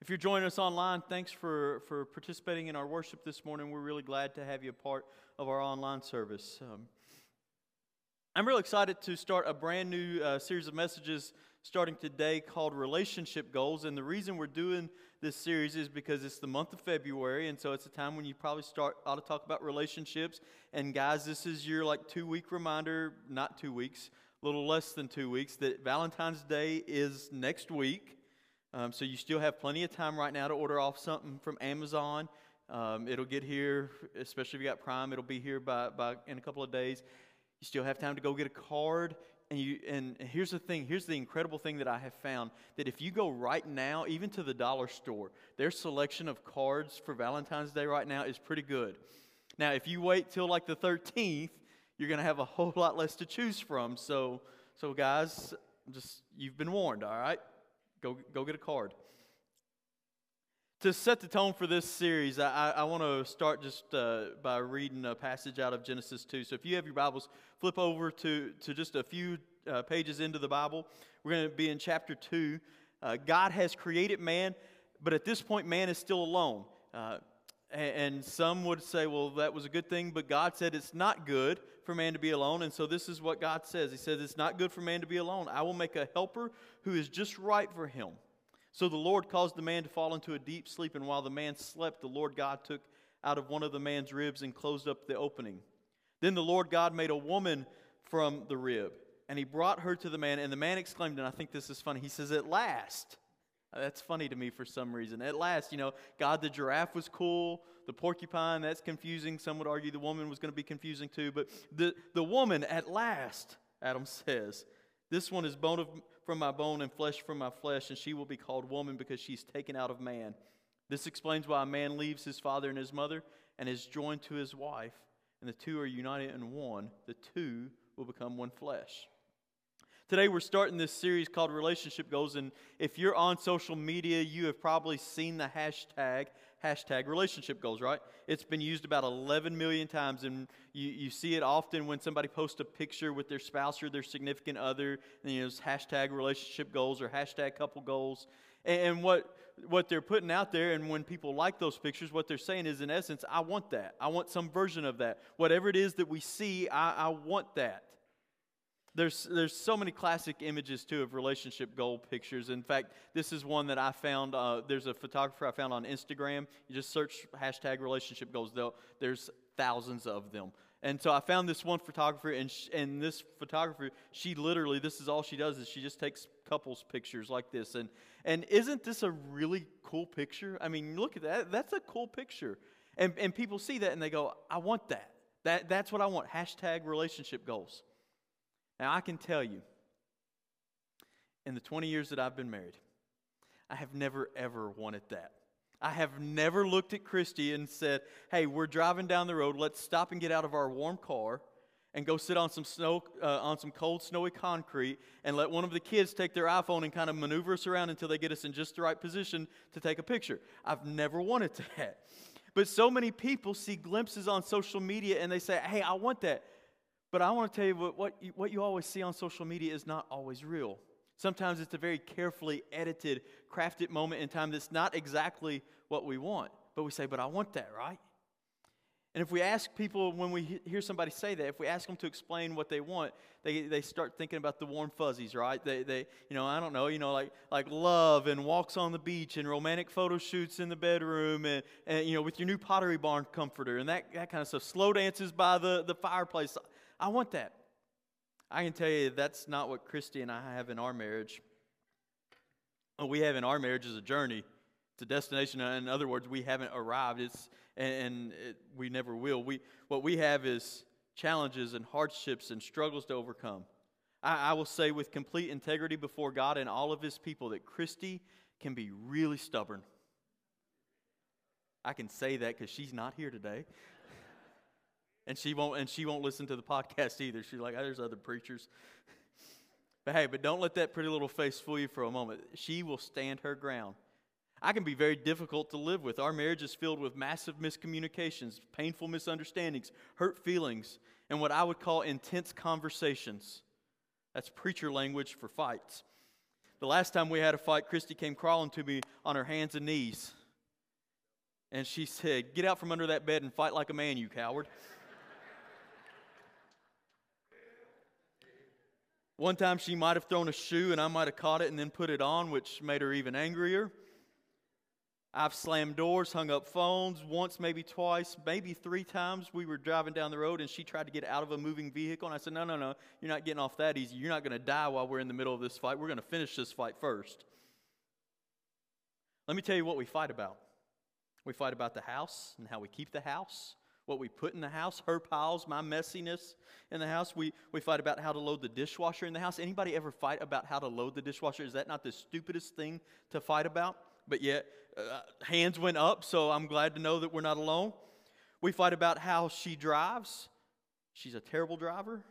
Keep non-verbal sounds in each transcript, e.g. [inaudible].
if you're joining us online, thanks for, for participating in our worship this morning. We're really glad to have you a part of our online service. Um, I'm really excited to start a brand new uh, series of messages starting today called Relationship Goals. And the reason we're doing this series is because it's the month of February, and so it's a time when you probably start ought to talk about relationships. And guys, this is your like two week reminder, not two weeks, a little less than two weeks, that Valentine's Day is next week. Um, so you still have plenty of time right now to order off something from Amazon. Um, it'll get here, especially if you got Prime. It'll be here by, by in a couple of days. You still have time to go get a card. And you and here's the thing. Here's the incredible thing that I have found that if you go right now, even to the dollar store, their selection of cards for Valentine's Day right now is pretty good. Now, if you wait till like the 13th, you're going to have a whole lot less to choose from. So, so guys, just you've been warned. All right. Go, go get a card. To set the tone for this series, I, I want to start just uh, by reading a passage out of Genesis 2. So if you have your Bibles, flip over to, to just a few uh, pages into the Bible. We're going to be in chapter 2. Uh, God has created man, but at this point, man is still alone. Uh, and some would say, well, that was a good thing, but God said it's not good for man to be alone. And so this is what God says He says, It's not good for man to be alone. I will make a helper who is just right for him. So the Lord caused the man to fall into a deep sleep, and while the man slept, the Lord God took out of one of the man's ribs and closed up the opening. Then the Lord God made a woman from the rib, and he brought her to the man. And the man exclaimed, and I think this is funny, he says, At last. That's funny to me for some reason. At last, you know, God, the giraffe was cool. The porcupine, that's confusing. Some would argue the woman was going to be confusing too. But the, the woman, at last, Adam says, This one is bone of, from my bone and flesh from my flesh, and she will be called woman because she's taken out of man. This explains why a man leaves his father and his mother and is joined to his wife, and the two are united in one. The two will become one flesh. Today, we're starting this series called Relationship Goals. And if you're on social media, you have probably seen the hashtag, hashtag relationship goals, right? It's been used about 11 million times. And you, you see it often when somebody posts a picture with their spouse or their significant other. And you know, it's hashtag relationship goals or hashtag couple goals. And, and what, what they're putting out there, and when people like those pictures, what they're saying is, in essence, I want that. I want some version of that. Whatever it is that we see, I, I want that. There's, there's so many classic images too of relationship goal pictures. In fact, this is one that I found. Uh, there's a photographer I found on Instagram. You just search hashtag relationship goals. There's thousands of them. And so I found this one photographer, and, sh- and this photographer, she literally, this is all she does is she just takes couples pictures like this. And, and isn't this a really cool picture? I mean, look at that. That's a cool picture. And, and people see that and they go, I want that. that. That's what I want. Hashtag relationship goals. Now, I can tell you, in the 20 years that I've been married, I have never, ever wanted that. I have never looked at Christy and said, hey, we're driving down the road. Let's stop and get out of our warm car and go sit on some snow, uh, on some cold, snowy concrete and let one of the kids take their iPhone and kind of maneuver us around until they get us in just the right position to take a picture. I've never wanted [laughs] that. But so many people see glimpses on social media and they say, hey, I want that. But I want to tell you what, what you, what you always see on social media is not always real. Sometimes it's a very carefully edited, crafted moment in time that's not exactly what we want. But we say, but I want that, right? And if we ask people, when we hear somebody say that, if we ask them to explain what they want, they, they start thinking about the warm fuzzies, right? They, they, you know, I don't know, you know, like, like love and walks on the beach and romantic photo shoots in the bedroom and, and you know, with your new Pottery Barn comforter and that, that kind of stuff. Slow dances by the, the fireplace. I want that. I can tell you that's not what Christy and I have in our marriage. What we have in our marriage is a journey. It's a destination. In other words, we haven't arrived. It's and, it, we never will. We what we have is challenges and hardships and struggles to overcome. I, I will say with complete integrity before God and all of His people that Christy can be really stubborn. I can say that because she's not here today and she won't and she won't listen to the [laughs] podcast either. She's like, oh, there's other preachers. [laughs] but hey, but don't let that pretty little face fool you for a moment. She will stand her ground. I can be very difficult to live with. Our marriage is filled with massive miscommunications, painful misunderstandings, hurt feelings, and what I would call intense conversations. That's preacher language for fights. the last time we had a fight, Christy came crawling to me on her hands and knees. And she said, Get out from under that bed and fight like a man, you coward. [laughs] One time she might have thrown a shoe and I might have caught it and then put it on, which made her even angrier. I've slammed doors, hung up phones once, maybe twice, maybe three times. We were driving down the road and she tried to get out of a moving vehicle. And I said, No, no, no, you're not getting off that easy. You're not going to die while we're in the middle of this fight. We're going to finish this fight first. Let me tell you what we fight about. We fight about the house and how we keep the house what we put in the house, her piles, my messiness in the house. We, we fight about how to load the dishwasher in the house. Anybody ever fight about how to load the dishwasher? Is that not the stupidest thing to fight about? But yet, uh, hands went up, so I'm glad to know that we're not alone. We fight about how she drives. She's a terrible driver.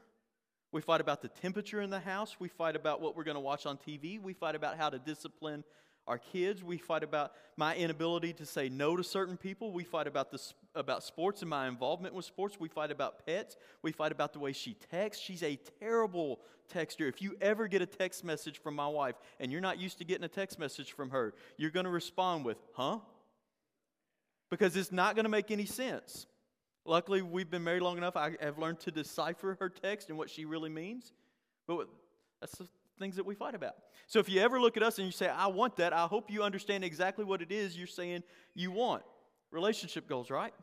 We fight about the temperature in the house. We fight about what we're going to watch on TV. We fight about how to discipline our kids. We fight about my inability to say no to certain people. We fight about this about sports and my involvement with sports. We fight about pets. We fight about the way she texts. She's a terrible texter. If you ever get a text message from my wife and you're not used to getting a text message from her, you're going to respond with, "Huh?" Because it's not going to make any sense. Luckily, we've been married long enough. I have learned to decipher her text and what she really means. But that's the things that we fight about. So if you ever look at us and you say, I want that, I hope you understand exactly what it is you're saying you want. Relationship goals, right?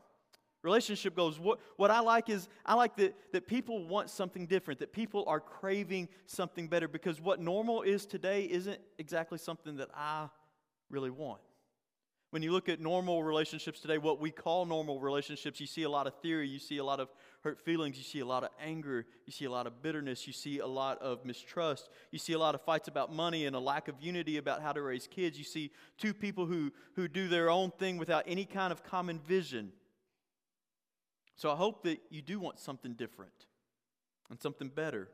Relationship goals. What, what I like is, I like that, that people want something different, that people are craving something better because what normal is today isn't exactly something that I really want. When you look at normal relationships today, what we call normal relationships, you see a lot of theory, you see a lot of hurt feelings, you see a lot of anger, you see a lot of bitterness, you see a lot of mistrust, you see a lot of fights about money and a lack of unity about how to raise kids. You see two people who, who do their own thing without any kind of common vision. So I hope that you do want something different and something better.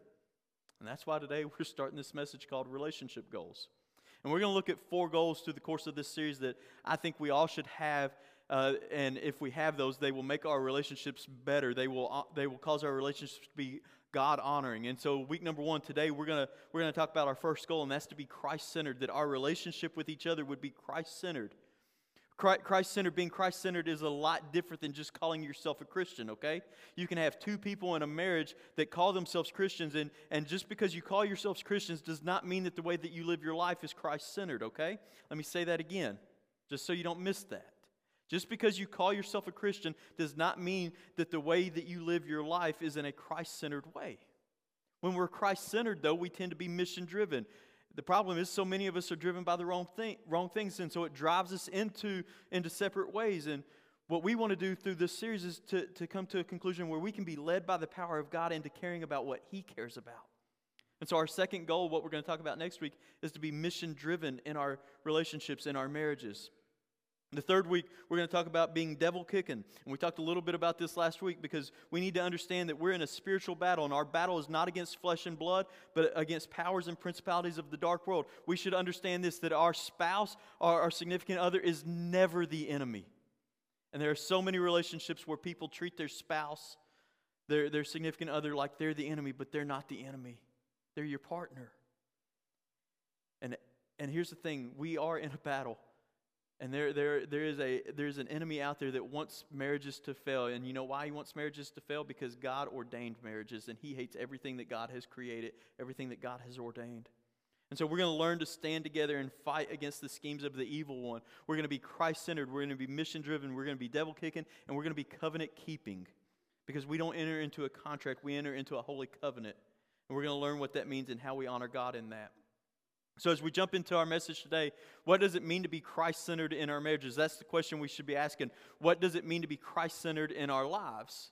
And that's why today [laughs] we're starting this message called Relationship Goals. And we're going to look at four goals through the course of this series that I think we all should have. Uh, and if we have those, they will make our relationships better. They will, uh, they will cause our relationships to be God honoring. And so, week number one today, we're to we're to talk about our first goal, and that's to be Christ centered, that our relationship with each other would be Christ centered. Christ centered, being Christ centered, is a lot different than just calling yourself a Christian, okay? You can have two people in a marriage that call themselves Christians, and, and just because you call yourselves Christians does not mean that the way that you live your life is Christ centered, okay? Let me say that again, just so you don't miss that. Just because you call yourself a Christian does not mean that the way that you live your life is in a Christ centered way. When we're Christ centered, though, we tend to be mission driven. The problem is so many of us are driven by the wrong thing, wrong things, and so it drives us into, into separate ways. And what we want to do through this series is to, to come to a conclusion where we can be led by the power of God into caring about what He cares about. And so, our second goal, what we're going to talk about next week, is to be mission driven in our relationships, in our marriages. The third week, we're going to talk about being devil kicking. And we talked a little bit about this last week because we need to understand that we're in a spiritual battle, and our battle is not against flesh and blood, but against powers and principalities of the dark world. We should understand this that our spouse, our, our significant other, is never the enemy. And there are so many relationships where people treat their spouse, their, their significant other, like they're the enemy, but they're not the enemy. They're your partner. And, and here's the thing we are in a battle. And there, there, there is a, there's an enemy out there that wants marriages to fail. And you know why he wants marriages to fail? Because God ordained marriages, and he hates everything that God has created, everything that God has ordained. And so we're going to learn to stand together and fight against the schemes of the evil one. We're going to be Christ centered, we're going to be mission driven, we're going to be devil kicking, and we're going to be covenant keeping. Because we don't enter into a contract, we enter into a holy covenant. And we're going to learn what that means and how we honor God in that. So, as we jump into our message today, what does it mean to be Christ centered in our marriages? That's the question we should be asking. What does it mean to be Christ centered in our lives?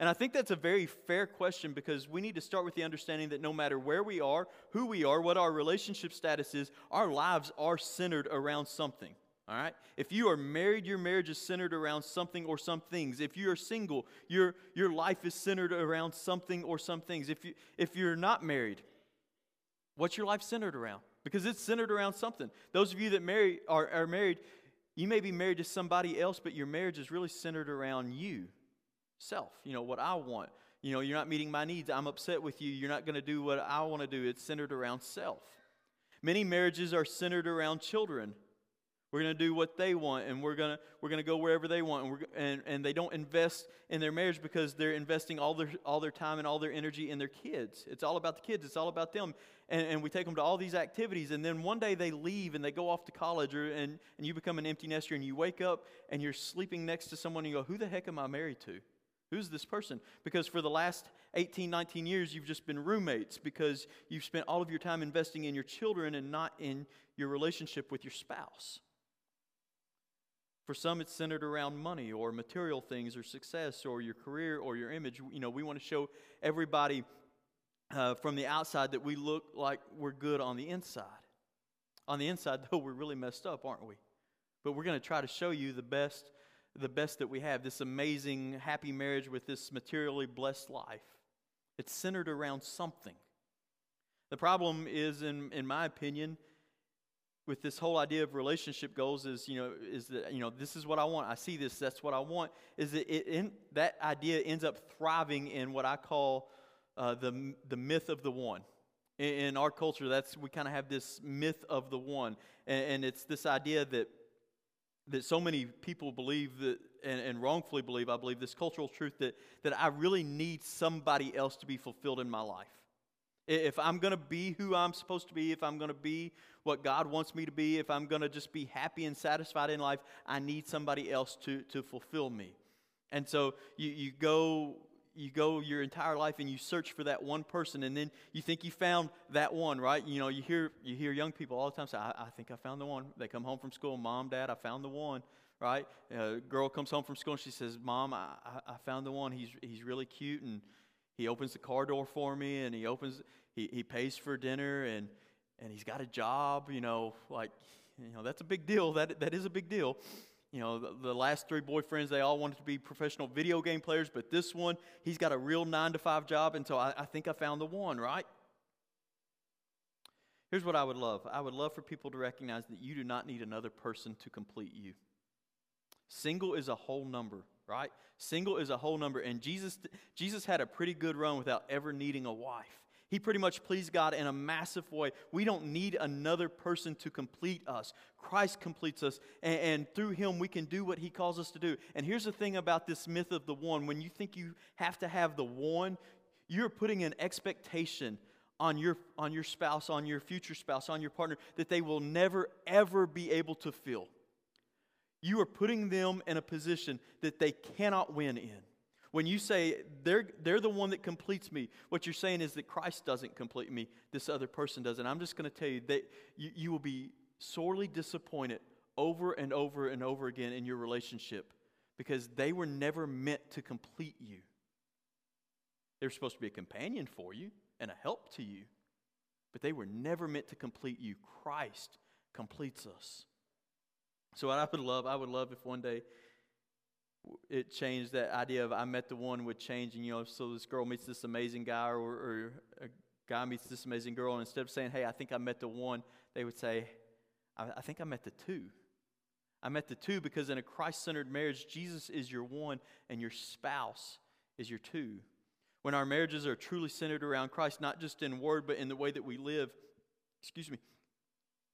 And I think that's a very fair question because we need to start with the understanding that no matter where we are, who we are, what our relationship status is, our lives are centered around something. All right? If you are married, your marriage is centered around something or some things. If you are single, your, your life is centered around something or some things. If, you, if you're not married, What's your life centered around? Because it's centered around something. Those of you that marry, are, are married, you may be married to somebody else, but your marriage is really centered around you, self. You know, what I want. You know, you're not meeting my needs. I'm upset with you. You're not going to do what I want to do. It's centered around self. Many marriages are centered around children. We're going to do what they want, and we're going to we're going to go wherever they want, and, we're, and and they don't invest in their marriage because they're investing all their all their time and all their energy in their kids. It's all about the kids. It's all about them, and, and we take them to all these activities, and then one day they leave and they go off to college, or, and and you become an empty nester, and you wake up and you're sleeping next to someone, and you go, "Who the heck am I married to?" Who's this person? Because for the last 18, 19 years, you've just been roommates because you've spent all of your time investing in your children and not in your relationship with your spouse. For some, it's centered around money or material things or success or your career or your image. You know, we want to show everybody uh, from the outside that we look like we're good on the inside. On the inside, [laughs] though, we're really messed up, aren't we? But we're going to try to show you the best the best that we have this amazing, happy marriage with this materially blessed life. It's centered around something. The problem is, in, in my opinion, with this whole idea of relationship goals is you know is that you know this is what I want. I see this that's what I want. Is that it in, that idea ends up thriving in what I call uh, the the myth of the one. In, in our culture that's we kind of have this myth of the one. And, and it's this idea that that so many people believe that and, and, wrongfully believe i believe this cultural truth that, that i really need somebody else to be fulfilled in my life. If i'm going to be who i'm supposed to be if i'm going to be what god wants me to be. If i'm going to just be happy and satisfied in life i need somebody else to, to fulfill me. And so you, you go you go your entire life and you search for that one person and then you think you found that one right? You know you hear you hear young people all the time say i, I think i found the one. They come home from school mom dad i found the one right? A girl comes home from school and she says mom i, I found the one. He's, he's really cute and he opens the car door for me and he opens he, he pays for dinner and and he's got a job you know like you know that's a big deal that that is a big deal you know, the, the, last three boyfriends, they all wanted to be professional video game players, but this one, he's got a real nine to five job, and so I, I think I found the one, right? Here's what I would love I would love for people to recognize that you do not need another person to complete you. Single is a whole number, right? Single is a whole number, and Jesus, Jesus had a pretty good run without ever needing a wife. He pretty much pleased God in a massive way. We don't need another person to complete us. Christ completes us, and, and, through Him, we can do what He calls us to do. And here's the thing about this myth of the one when you think you have to have the one, you're putting an expectation on your, on your spouse, on your future spouse, on your partner that they will never, ever be able to fill. You are putting them in a position that they cannot win in. When you say they're, they're the one that completes me, what you're saying is that Christ doesn't complete me, this other person does. And I'm just going to tell you that you, you will be sorely disappointed over and over and over again in your relationship because they were never meant to complete you. They're supposed to be a companion for you and a help to you, but they were never meant to complete you. Christ completes us. So, I would love, I would love if one day it changed that idea of I met the one would change. And, you know, so this girl meets this amazing guy or, or a guy meets this amazing girl. And instead of saying, hey, I think I met the one, they would say, I, I think I met the two. I met the two because in a Christ centered marriage, Jesus is your one and your spouse is your two. When our marriages are truly centered around Christ, not just in word, but in the way that we live, excuse me,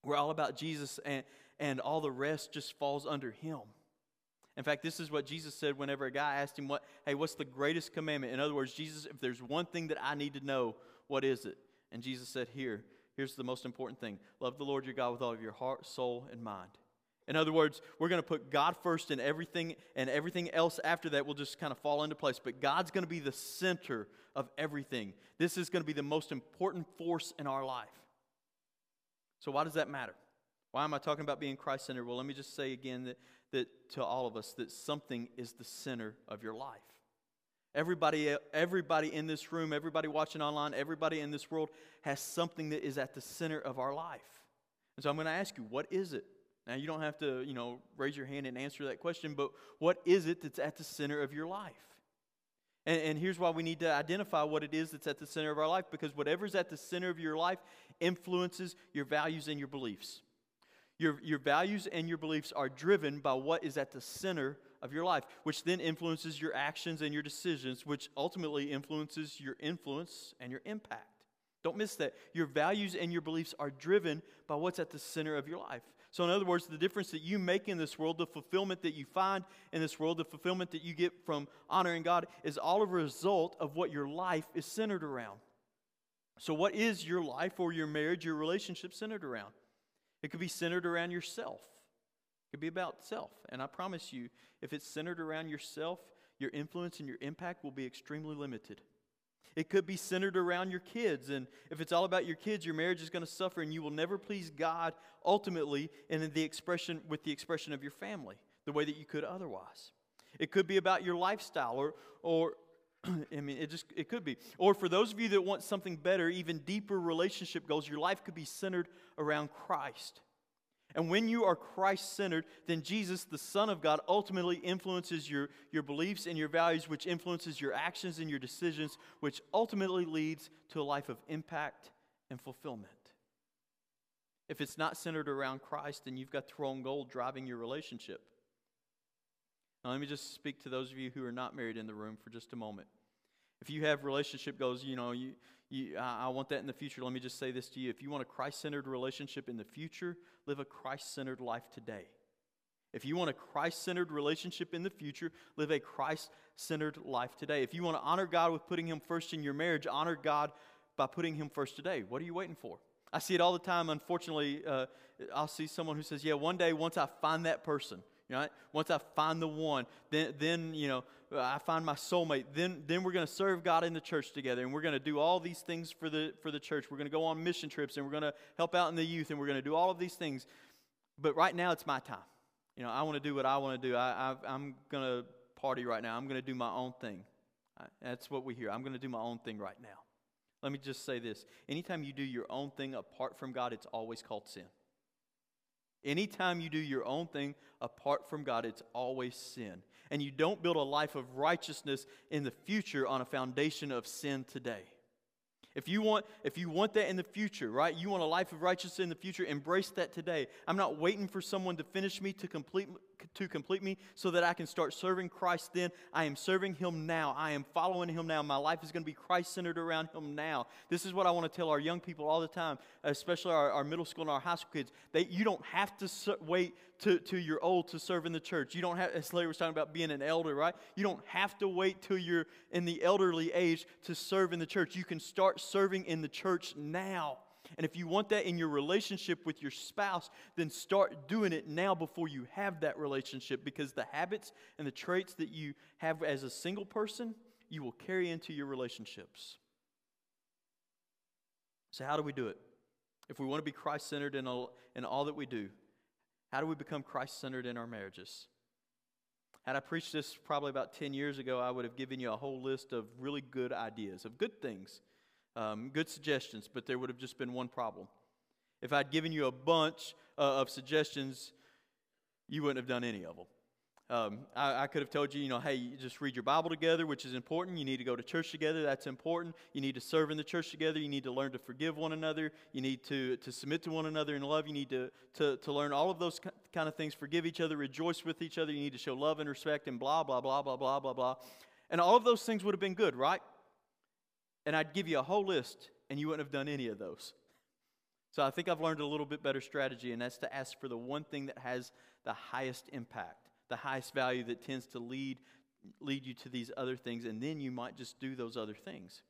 we're all about Jesus and, and all the rest just falls under Him. In fact, this is what Jesus said whenever a guy asked him, "What? Hey, what's the greatest commandment?" In other words, Jesus, if there's one thing that I need to know, what is it? And Jesus said, "Here, here's the most important thing: love the Lord your God with all of your heart, soul, and mind." In other words, we're going to put God first in everything, and everything else after that will just kind of fall into place. But God's going to be the center of everything. This is going to be the most important force in our life. So, why does that matter? Why am I talking about being Christ centered? Well, let me just say again that that to all of us that something is the center of your life. Everybody, everybody in this room, everybody watching online, everybody in this world has something that is at the center of our life. And so I'm going to ask you, what is it? Now you don't have to, you know, raise your hand and answer that question, but what is it that's at the center of your life? And, and here's why we need to identify what it is that's at the center of our life, because whatever's at the center of your life influences your values and your beliefs. Your, your values and your beliefs are driven by what is at the center of your life, which then influences your actions and your decisions, which ultimately influences your influence and your impact. Don't miss that. Your values and your beliefs are driven by what's at the center of your life. So, in other words, the difference that you make in this world, the fulfillment that you find in this world, the fulfillment that you get from honoring God is all a result of what your life is centered around. So, what is your life or your marriage, your relationship centered around? It could be centered around yourself. It could be about self. And I promise you, if it's centered around yourself, your influence and your impact will be extremely limited. It could be centered around your kids. And if it's all about your kids, your marriage is going to suffer and you will never please God ultimately in the expression with the expression of your family, the way that you could otherwise. It could be about your lifestyle or or [clears throat] I mean it just it could be. Or for those of you that want something better, even deeper relationship goals, your life could be centered around Christ. And when you are Christ centered, then Jesus, the Son of God, ultimately influences your, your beliefs and your values, which influences your actions and your decisions, which ultimately leads to a life of impact and fulfillment. If it's not centered around Christ, then you've got the wrong goal driving your relationship. Now, let me just speak to those of you who are not married in the room for just a moment. If you have relationship goals, you know, you, you, I, want that in the future. Let me just say this to you. If you want a Christ centered relationship in the future, live a Christ centered life today. If you want a Christ centered relationship in the future, live a Christ centered life today. If you want to honor God with putting Him first in your marriage, honor God by putting Him first today. What are you waiting for? I see it all the time. Unfortunately, uh, I'll see someone who says, Yeah, one day once I find that person, Right? Once I find the one, then, then you know, I find my soulmate. Then, then we're going to serve God in the church together, and we're going to do all these things for the for the church. We're going to go on mission trips, and we're going to help out in the youth, and we're going to do all of these things. But right now, it's my time. You know, I want to do what I want to do. I, I, am going to party right now. I'm going to do my own thing. That's what we hear. I'm going to do my own thing right now. Let me just say this: anytime you do your own thing apart from God, it's always called sin. Anytime you do your own thing apart from God, it's always sin. And you don't build a life of righteousness in the future on a foundation of sin today. If you want if you want that in the future, right? You want a life of righteousness in the future, embrace that today. I'm not waiting for someone to finish me to complete to complete me so that I can start serving Christ then. I am serving him now. I am following him now. My life is going to be Christ centered around him now. This is what I want to tell our young people all the time, especially our, our middle school and our high school kids. That you don't have to wait to, to you're old to serve in the church. You don't have, as Larry was talking about being an elder, right? You don't have to wait till you're in the elderly age to serve in the church. You can start serving in the church now. And if you want that in your relationship with your spouse, then start doing it now before you have that relationship because the habits and the traits that you have as a single person, you will carry into your relationships. So, how do we do it? If we want to be Christ centered in all, in all that we do, how do we become Christ centered in our marriages? Had I preached this probably about 10 years ago, I would have given you a whole list of really good ideas, of good things um, good suggestions, but there would have just been one problem. If I'd given you a bunch uh, of suggestions, you wouldn't have done any of them. Um, I, I, could have told you, you know, hey, you just read your Bible together, which is important. You need to go to church together, that's important. You need to serve in the church together. You need to learn to forgive one another. You need to, to submit to one another in love. You need to, to, to learn all of those kind of things. Forgive each other, rejoice with each other. You need to show love and respect, and blah, blah, blah, blah, blah, blah, blah. And all of those things would have been good, right? And I'd give you a whole list, and you wouldn't have done any of those. So I think I've learned a little bit better strategy, and that's to ask for the one thing that has the highest impact, the highest value that tends to lead lead you to these other things, and then you might just do those other things.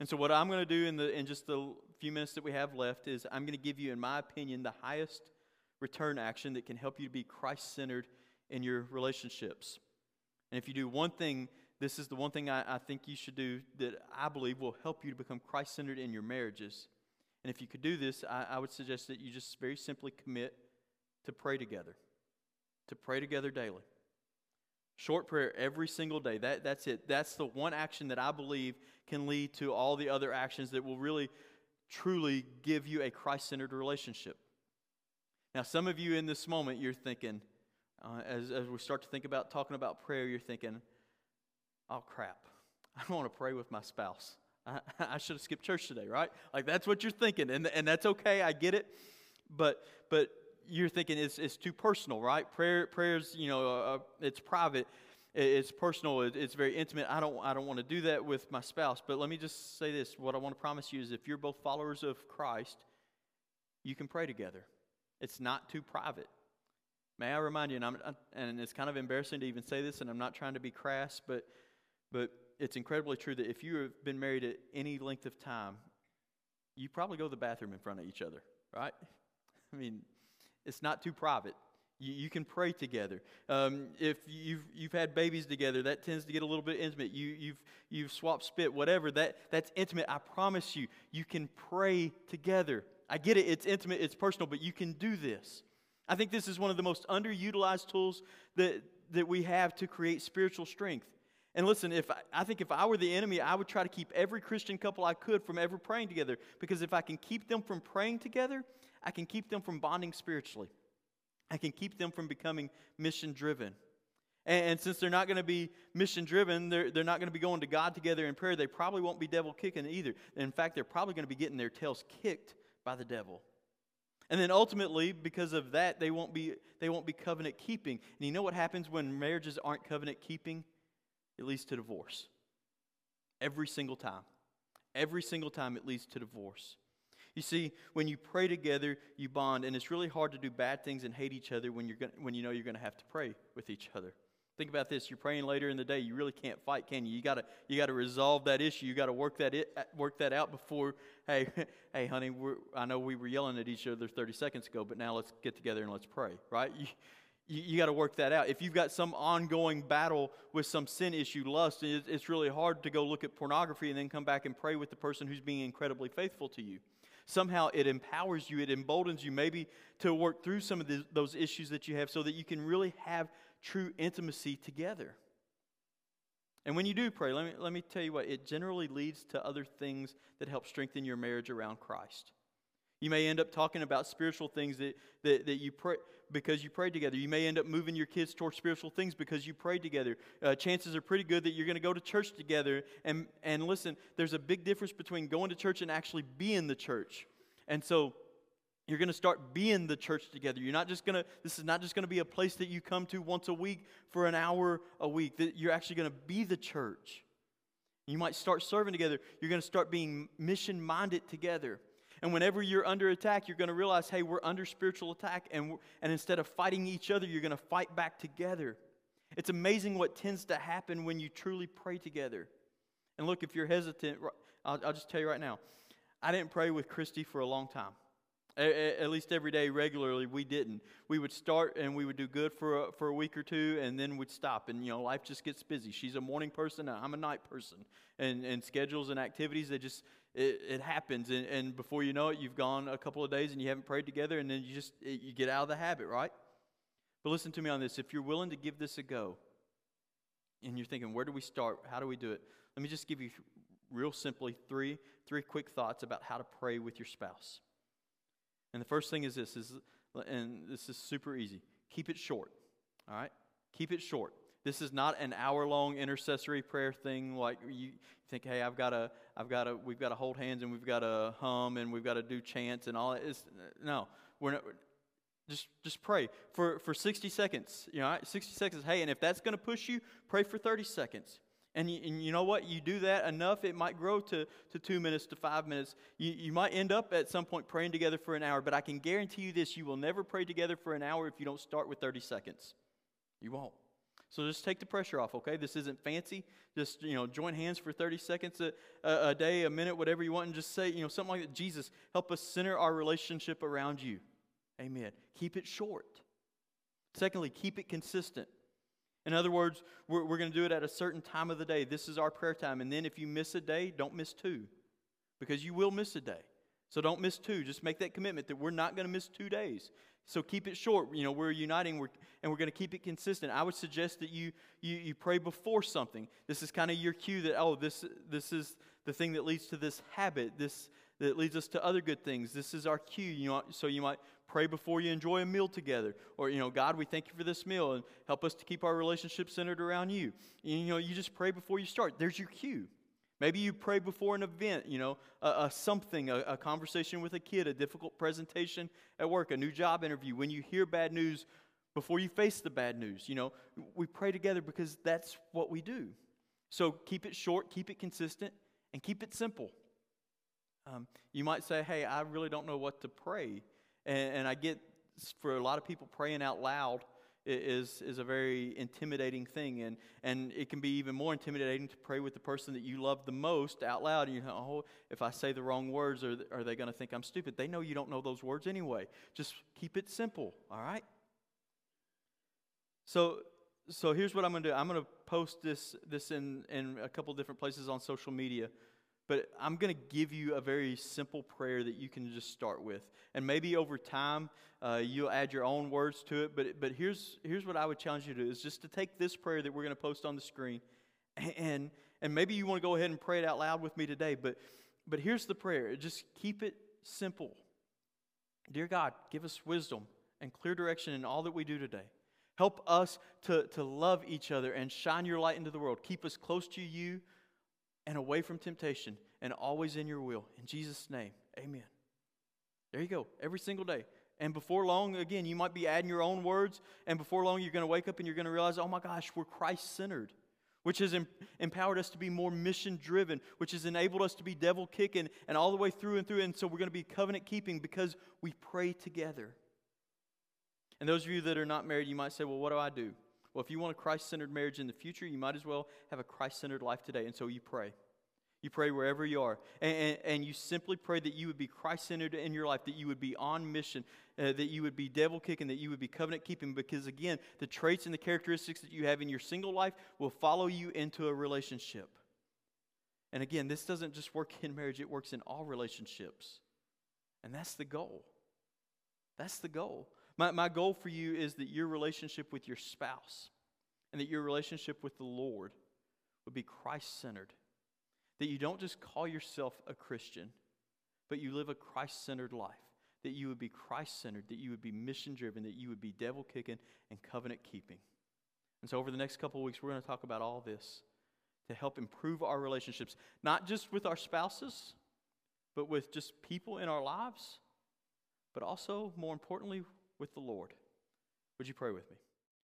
And so what I'm going to do in the in just the few minutes that we have left is I'm going to give you, in my opinion, the highest return action that can help you to be Christ-centered in your relationships. And if you do one thing this is the one thing I, I think you should do that I believe will help you to become Christ centered in your marriages. And if you could do this, I, I would suggest that you just very simply commit to pray together, to pray together daily. Short prayer every single day. That, that's it. That's the one action that I believe can lead to all the other actions that will really, truly give you a Christ centered relationship. Now, some of you in this moment, you're thinking, uh, as, as we start to think about talking about prayer, you're thinking, oh crap, I don't want to pray with my spouse. I, [laughs] I should have skipped church today, right? Like that's what you're thinking, and, and that's okay. I get it, but but you're thinking it's, it's too personal, right? Prayer prayers, you know, uh, uh, it's private. it's personal, it's very intimate. I don't, I don't want to do that with my spouse. But let me just say this what I want to promise you is if you're both followers of Christ, you can pray together. It's not too private. May I remind you, and, I'm, and it's kind of embarrassing to even say this, and I'm not trying to be crass, but, but it's incredibly true that if you have been married at any length of time, you probably go to the bathroom in front of each other, right? [laughs] I mean, it's not too private. You, you can pray together. Um, if you've, you've had babies together, that tends to get a little bit intimate. You, you've, you've swapped spit, whatever, that, that's intimate. I promise you, you can pray together. I get it, it's intimate, it's personal, but you can do this. I think this is one of the most underutilized tools that, that we have to create spiritual strength. And listen, if I, I, think if I were the enemy, I would try to keep every Christian couple I could from ever praying together. Because if I can keep them from praying together, I can keep them from bonding spiritually. I can keep them from becoming mission driven. And, and, since they're not going to be mission driven, they're, they're not going to be going to God together in prayer, they probably won't be devil kicking either. In fact, they're probably going to be getting their tails kicked by the devil. And then ultimately, because of that, they won't be, they won't be covenant keeping. And you know what happens when marriages aren't covenant keeping? It leads to divorce. Every single time. Every single time it leads to divorce. You see, when you pray together, you bond, and it's really hard to do bad things and hate each other when, you're gonna, when you know you're going to have to pray with each other. Think about this. You're praying later in the day. You really can't fight, can you? You gotta you gotta resolve that issue. You gotta work that it, work that out before. Hey, [laughs] hey, honey. I know we were yelling at each other 30 seconds ago, but now let's get together and let's pray. Right? You, [laughs] you, you got to work that out. If you've got some ongoing battle with some sin issue, lust, it, it's really hard to go look at pornography and then come back and pray with the person who's being incredibly faithful to you somehow it empowers you, it emboldens you maybe to work through some of the, those issues that you have so that you can really have true intimacy together. And when you do pray, let me, let me tell you what, it generally leads to other things that help strengthen your marriage around Christ. You may end up talking about spiritual things that, that, that you pray because you prayed together. You may end up moving your kids towards spiritual things because you prayed together. Uh, chances are pretty good that you're going to go to church together. And, and listen, there's a big difference between going to church and actually being the church. And so you're going to start being the church together. You're not just going to, this is not just going to be a place that you come to once a week for an hour a week, that you're actually going to be the church. You might start serving together. You're going to start being mission minded together. And whenever you're under attack, you're going to realize, hey, we're under spiritual attack. And, and instead of fighting each other, you're going to fight back together. It's amazing what tends to happen when you truly pray together. And look, if you're hesitant, I'll, I'll just tell you right now, I didn't pray with Christy for a long time. At least every day, regularly, we didn't. We would start and we would do good for a, for a week or two, and then we'd stop. And you know, life just gets busy. She's a morning person, I'm a night person, and and schedules and activities they just it, it happens. And, and, before you know it, you've gone a couple of days and you haven't prayed together, and then you just it, you get out of the habit, right? But listen to me on this. If you're willing to give this a go, and you're thinking, where do we start? How do we do it? Let me just give you real simply three three quick thoughts about how to pray with your spouse. And the first thing is this is and this is super easy. Keep it short. All right? Keep it short. This is not an hour-long intercessory prayer thing like you think, hey, I've got to, I've got to, we've got to hold hands and we've got to hum and we've got to do chants and all that. No, we're not. Just, just pray for, for 60 seconds. You know, 60 seconds. Hey, and if that's going to push you, pray for 30 seconds. And you, and you, know what? You do that enough, it might grow to, to two minutes, to five minutes. You, you might end up at some point praying together for an hour, but I can guarantee you this you will never pray together for an hour if you don't start with 30 seconds. You won't. So just take the pressure off, okay? This isn't fancy. Just, you know, join hands for 30 seconds a, a, a day, a minute, whatever you want, and just say, you know, something like that. Jesus, help us center our relationship around you. Amen. Keep it short. Secondly, keep it consistent. In other words, we're, we're going to do it at a certain time of the day. This is our prayer time. And then if you miss a day, don't miss two because you will miss a day. So don't miss two. Just make that commitment that we're not going to miss two days. So keep it short. You know, we're uniting we're, and we're going to keep it consistent. I would suggest that you, you, you pray before something. This is kind of your cue that, oh, this, this is the thing that leads to this habit, this that leads us to other good things. This is our cue. You know, so you might pray before you enjoy a meal together. Or, you know, God, we thank you for this meal and help us to keep our relationship centered around you. You know, you just pray before you start. There's your cue. Maybe you pray before an event, you know, a, a something, a, a, conversation with a kid, a difficult presentation at work, a new job interview. When you hear bad news before you face the bad news. You know, we pray together because that's what we do. So keep it short, keep it consistent, and keep it simple. Um, you might say, hey, I really don't know what to pray. And, and I get, for a lot of people, praying out loud is, is a very intimidating thing. And, and it can be even more intimidating to pray with the person that you love the most out loud. And you know, oh, if I say the wrong words, are, are they going to think I'm stupid? They know you don't know those words anyway. Just keep it simple, all right? So, so here's what I'm going to do I'm going to post this, this in, in a couple different places on social media. But I'm going to give you a very simple prayer that you can just start with. And maybe over time, uh, you'll add your own words to it. But, but here's, here's what I would challenge you to do is just to take this prayer that we're going to post on the screen. [laughs] And, and maybe you want to go ahead and pray it out loud with me today. But, but here's the prayer just keep it simple. Dear God, give us wisdom and clear direction in all that we do today. Help us to, to love each other and shine your light into the world. Keep us close to you and away from temptation and always in your will. In Jesus' name, amen. There you go, every single day. And before long, again, you might be adding your own words, and before long, you're going to wake up and you're going to realize, oh my gosh, we're Christ centered, which has em- empowered us to be more mission driven, which has enabled us to be devil kicking and all the way through and through. And so we're going to be covenant keeping because we pray together. And those of you that are not married, you might say, well, what do I do? Well, if you want a Christ centered marriage in the future, you might as well have a Christ centered life today. And so you pray. You pray wherever you are. And, and, and you simply pray that you would be Christ centered in your life, that you would be on mission, uh, that you would be devil kicking, that you would be covenant keeping. Because again, the traits and the characteristics that you have in your single life will follow you into a relationship. And again, this doesn't just work in marriage, it works in all relationships. And that's the goal. That's the goal. My, my goal for you is that your relationship with your spouse and that your relationship with the Lord would be Christ centered. That you don't just call yourself a Christian, but you live a Christ centered life. That you would be Christ centered, that you would be mission driven, that you would be devil kicking and covenant keeping. And so, over the next couple of weeks, we're going to talk about all this to help improve our relationships, not just with our spouses, but with just people in our lives, but also, more importantly, with the Lord. Would you pray with me?